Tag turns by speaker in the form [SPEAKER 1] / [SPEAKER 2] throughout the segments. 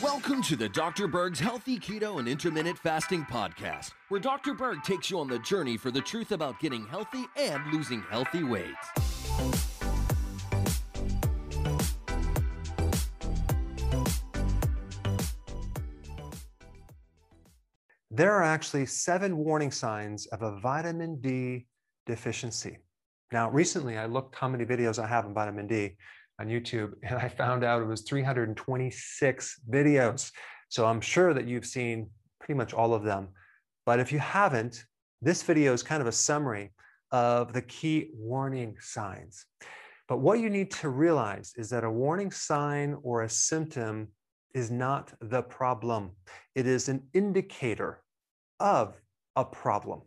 [SPEAKER 1] Welcome to the Dr. Berg's Healthy Keto and Intermittent Fasting Podcast, where Dr. Berg takes you on the journey for the truth about getting healthy and losing healthy weight.
[SPEAKER 2] There are actually seven warning signs of a vitamin D deficiency. Now, recently I looked how many videos I have on vitamin D on YouTube, and I found out it was 326 videos. So I'm sure that you've seen pretty much all of them. But if you haven't, this video is kind of a summary of the key warning signs. But what you need to realize is that a warning sign or a symptom is not the problem. It is an indicator of a problem,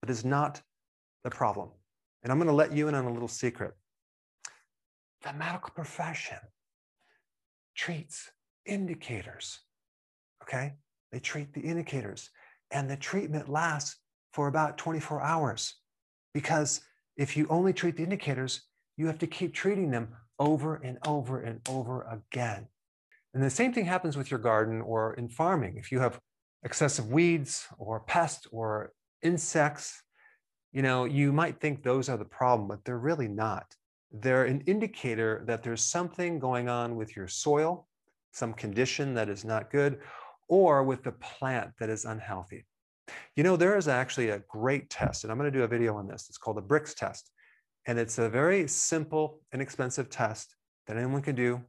[SPEAKER 2] but is not the problem. And I'm going to let you in on a little secret. The medical profession treats indicators, okay? They treat the indicators, and the treatment lasts for about 24 hours because if you only treat the indicators, you have to keep treating them over and over and over again. And the same thing happens with your garden or in farming. If you have excessive weeds or pests or insects, you know, you might think those are the problem, but they're really not. They're an indicator that there's something going on with your soil, some condition that is not good, or with the plant that is unhealthy. You know, there is actually a great test, and I'm going to do a video on this. It's called the Brix test. And it's a very simple, inexpensive test that anyone can do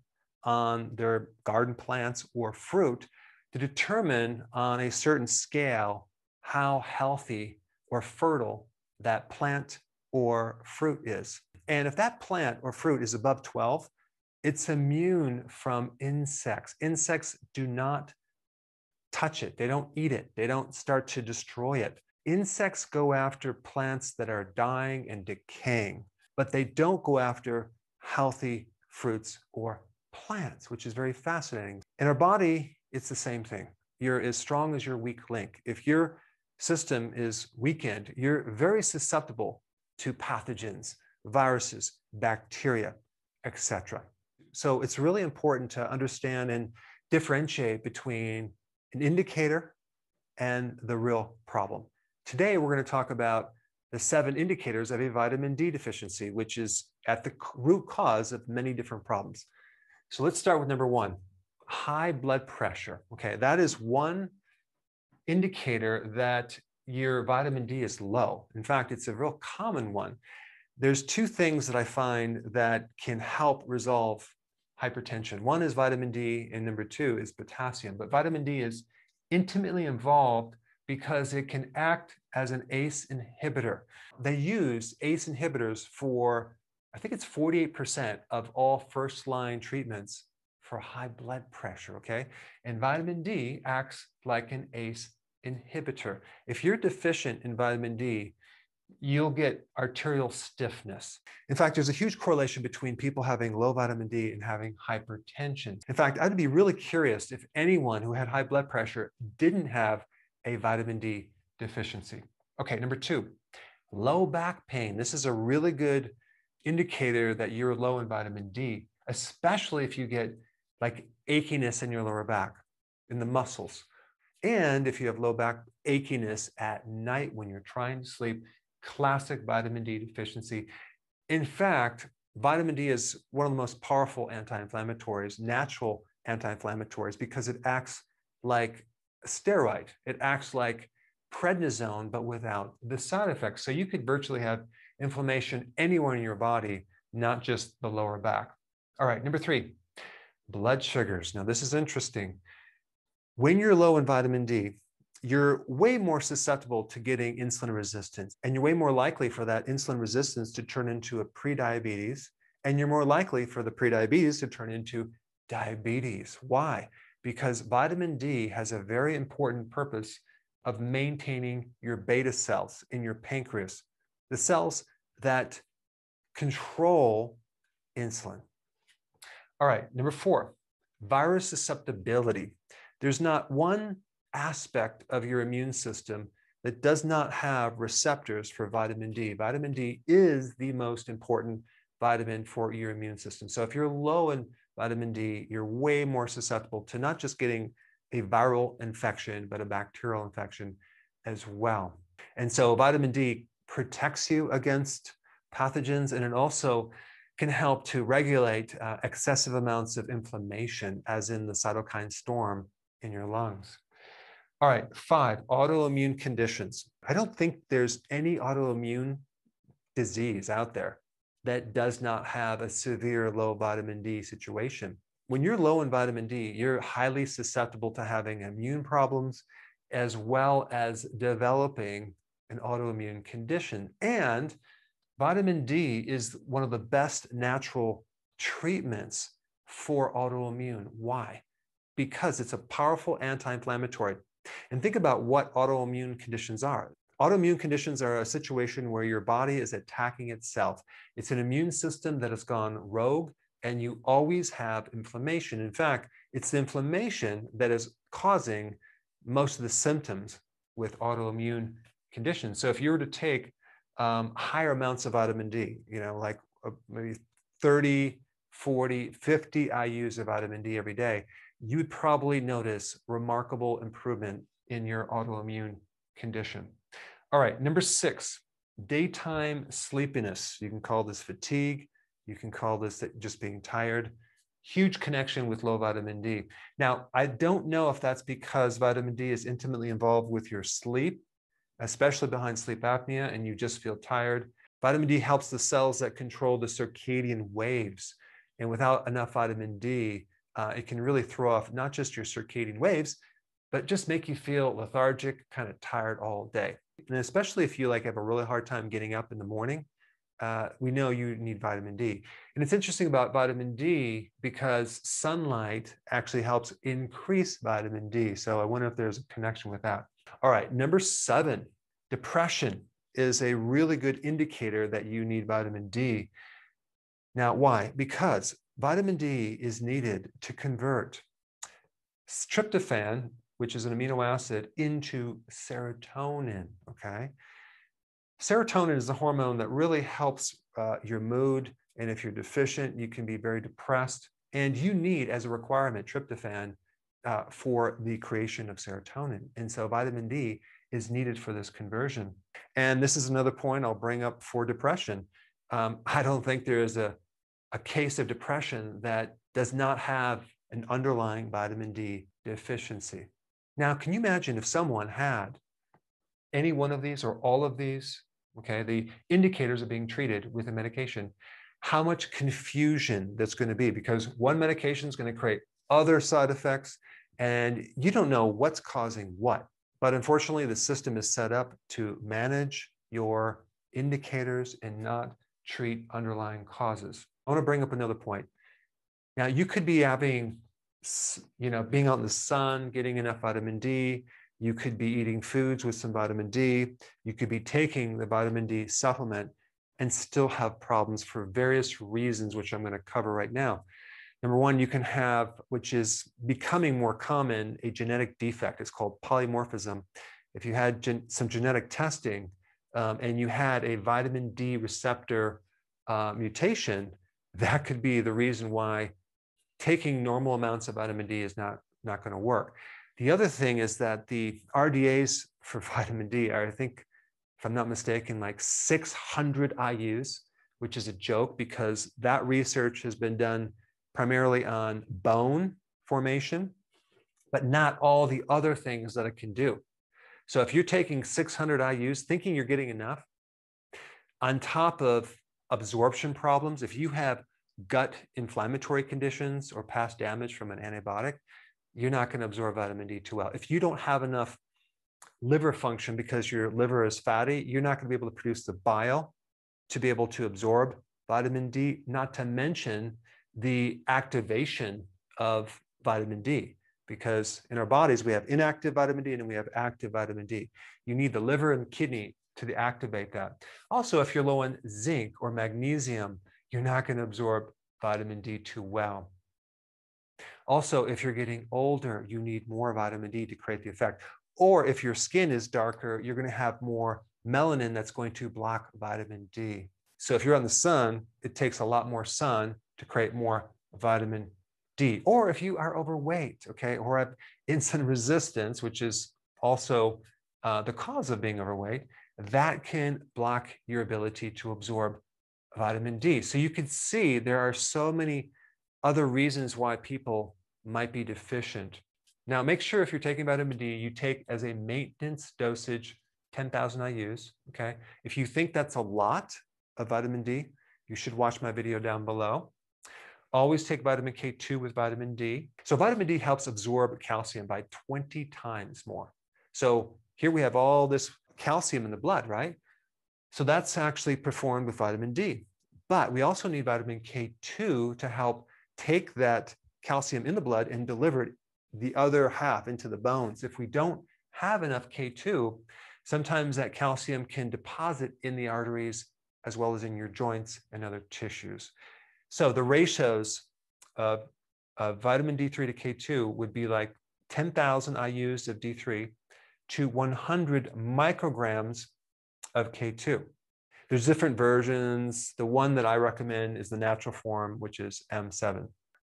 [SPEAKER 2] on their garden plants or fruit to determine on a certain scale how healthy or fertile that plant or fruit is. And if that plant or fruit is above 12, it's immune from insects. Insects do not touch it, they don't eat it, they don't start to destroy it. Insects go after plants that are dying and decaying, but they don't go after healthy fruits or plants, which is very fascinating. In our body, it's the same thing. You're as strong as your weak link. If your system is weakened, you're very susceptible to pathogens, viruses, bacteria, etc. So it's really important to understand and differentiate between an indicator and the real problem. Today, we're going to talk about the seven indicators of a vitamin D deficiency, which is at the root cause of many different problems. So let's start with number one high blood pressure. Okay, that is one indicator that your vitamin D is low. In fact, it's a real common one. There's two things that I find that can help resolve hypertension. One is vitamin D, and number two is potassium. But vitamin D is intimately involved because it can act as an ACE inhibitor. They use ACE inhibitors for, I think it's 48% of all first line treatments for high blood pressure, okay? And vitamin D acts like an ACE inhibitor. If you're deficient in vitamin D, you'll get arterial stiffness. In fact, there's a huge correlation between people having low vitamin D and having hypertension. In fact, I'd be really curious if anyone who had high blood pressure didn't have a vitamin D deficiency. Okay, number two, low back pain. This is a really good indicator that you're low in vitamin D, especially if you get like achiness in your lower back, in the muscles. And if you have low back achiness at night when you're trying to sleep, classic vitamin D deficiency. In fact, vitamin D is one of the most powerful anti inflammatories, natural anti inflammatories, because it acts like a steroid. It acts like prednisone, but without the side effects. So you could virtually have inflammation anywhere in your body, not just the lower back. All right, number three, blood sugars. Now, this is interesting. When you're low in vitamin D, you're way more susceptible to getting insulin resistance, and you're way more likely for that insulin resistance to turn into a prediabetes, and you're more likely for the prediabetes to turn into diabetes. Why? Because vitamin D has a very important purpose of maintaining your beta cells in your pancreas, the cells that control insulin. All right, number four, virus susceptibility. There's not one aspect of your immune system that does not have receptors for vitamin D. Vitamin D is the most important vitamin for your immune system. So if you're low in vitamin D, you're way more susceptible to not just getting a viral infection, but a bacterial infection as well. And so vitamin D protects you against pathogens and it also can help to regulate uh, excessive amounts of inflammation, as in the cytokine storm in your lungs. All right, five, autoimmune conditions. I don't think there's any autoimmune disease out there that does not have a severe low vitamin D situation. When you're low in vitamin D, you're highly susceptible to having immune problems as well as developing an autoimmune condition. And vitamin D is one of the best natural treatments for autoimmune. Why? Because it's a powerful anti inflammatory. And think about what autoimmune conditions are. Autoimmune conditions are a situation where your body is attacking itself. It's an immune system that has gone rogue, and you always have inflammation. In fact, it's the inflammation that is causing most of the symptoms with autoimmune conditions. So if you were to take um, higher amounts of vitamin D, you know, like uh, maybe 30, 40, 50 IUs of vitamin D every day, you'd probably notice remarkable improvement in your autoimmune condition. All right, number six, daytime sleepiness. You can call this fatigue. You can call this just being tired. Huge connection with low vitamin D. Now, I don't know if that's because vitamin D is intimately involved with your sleep, especially behind sleep apnea, and you just feel tired. Vitamin D helps the cells that control the circadian waves. And without enough vitamin D, uh, it can really throw off not just your circadian waves, but just make you feel lethargic, kind of tired all day. And especially if you like have a really hard time getting up in the morning, uh, we know you need vitamin D. And it's interesting about vitamin D because sunlight actually helps increase vitamin D. So I wonder if there's a connection with that. All right, number seven, depression is a really good indicator that you need vitamin D. Now, why? Because vitamin D is needed to convert tryptophan, which is an amino acid, into serotonin. Okay. Serotonin is a hormone that really helps uh, your mood. And if you're deficient, you can be very depressed. And you need, as a requirement, tryptophan uh, for the creation of serotonin. And so vitamin D is needed for this conversion. And this is another point I'll bring up for depression. Um, I don't think there is a, a case of depression that does not have an underlying vitamin D deficiency. Now, can you imagine if someone had any one of these or all of these, okay, the indicators of being treated with a medication, how much confusion that's going to be because one medication is going to create other side effects and you don't know what's causing what. But unfortunately, the system is set up to manage your indicators and not treat underlying causes. I want to bring up another point. Now, you could be having you know, being out in the sun, getting enough vitamin D. You could be eating foods with some vitamin D. You could be taking the vitamin D supplement and still have problems for various reasons, which I'm going to cover right now. Number one, you can have, which is becoming more common, a genetic defect. It's called polymorphism. If you had gen- some genetic testing um, and you had a vitamin D receptor uh, mutation, that could be the reason why taking normal amounts of vitamin D is not, not going to work. The other thing is that the RDAs for vitamin D are, I think, if I'm not mistaken, like 600 IUs, which is a joke because that research has been done primarily on bone formation, but not all the other things that it can do. So if you're taking 600 IUs, thinking you're getting enough, on top of absorption problems, if you have gut inflammatory conditions or past damage from an antibiotic, you're not going to absorb vitamin D too well. If you don't have enough liver function because your liver is fatty, you're not going to be able to produce the bile to be able to absorb vitamin D, not to mention the activation of vitamin D. Because in our bodies, we have inactive vitamin D and we have active vitamin D. You need the liver and kidney to activate that. Also, if you're low in zinc or magnesium, you're not going to absorb vitamin D too well. Also, if you're getting older, you need more vitamin D to create the effect. Or if your skin is darker, you're going to have more melanin that's going to block vitamin D. So if you're on the sun, it takes a lot more sun to create more vitamin D. Or if you are overweight, okay, or have insulin resistance, which is also uh, the cause of being overweight, that can block your ability to absorb vitamin D. So you can see there are so many other reasons why people might be deficient. Now, make sure if you're taking vitamin D, you take as a maintenance dosage 10,000 IUs. Okay. If you think that's a lot of vitamin D, you should watch my video down below. Always take vitamin K2 with vitamin D. So, vitamin D helps absorb calcium by 20 times more. So, here we have all this calcium in the blood, right? So, that's actually performed with vitamin D. But we also need vitamin K2 to help take that calcium in the blood and deliver it the other half into the bones. If we don't have enough K2, sometimes that calcium can deposit in the arteries as well as in your joints and other tissues. So the ratios of, of vitamin D3 to K2 would be like 10,000 IUs of D3 to 100 micrograms of K2. There's different versions. The one that I recommend is the natural form, which is M7.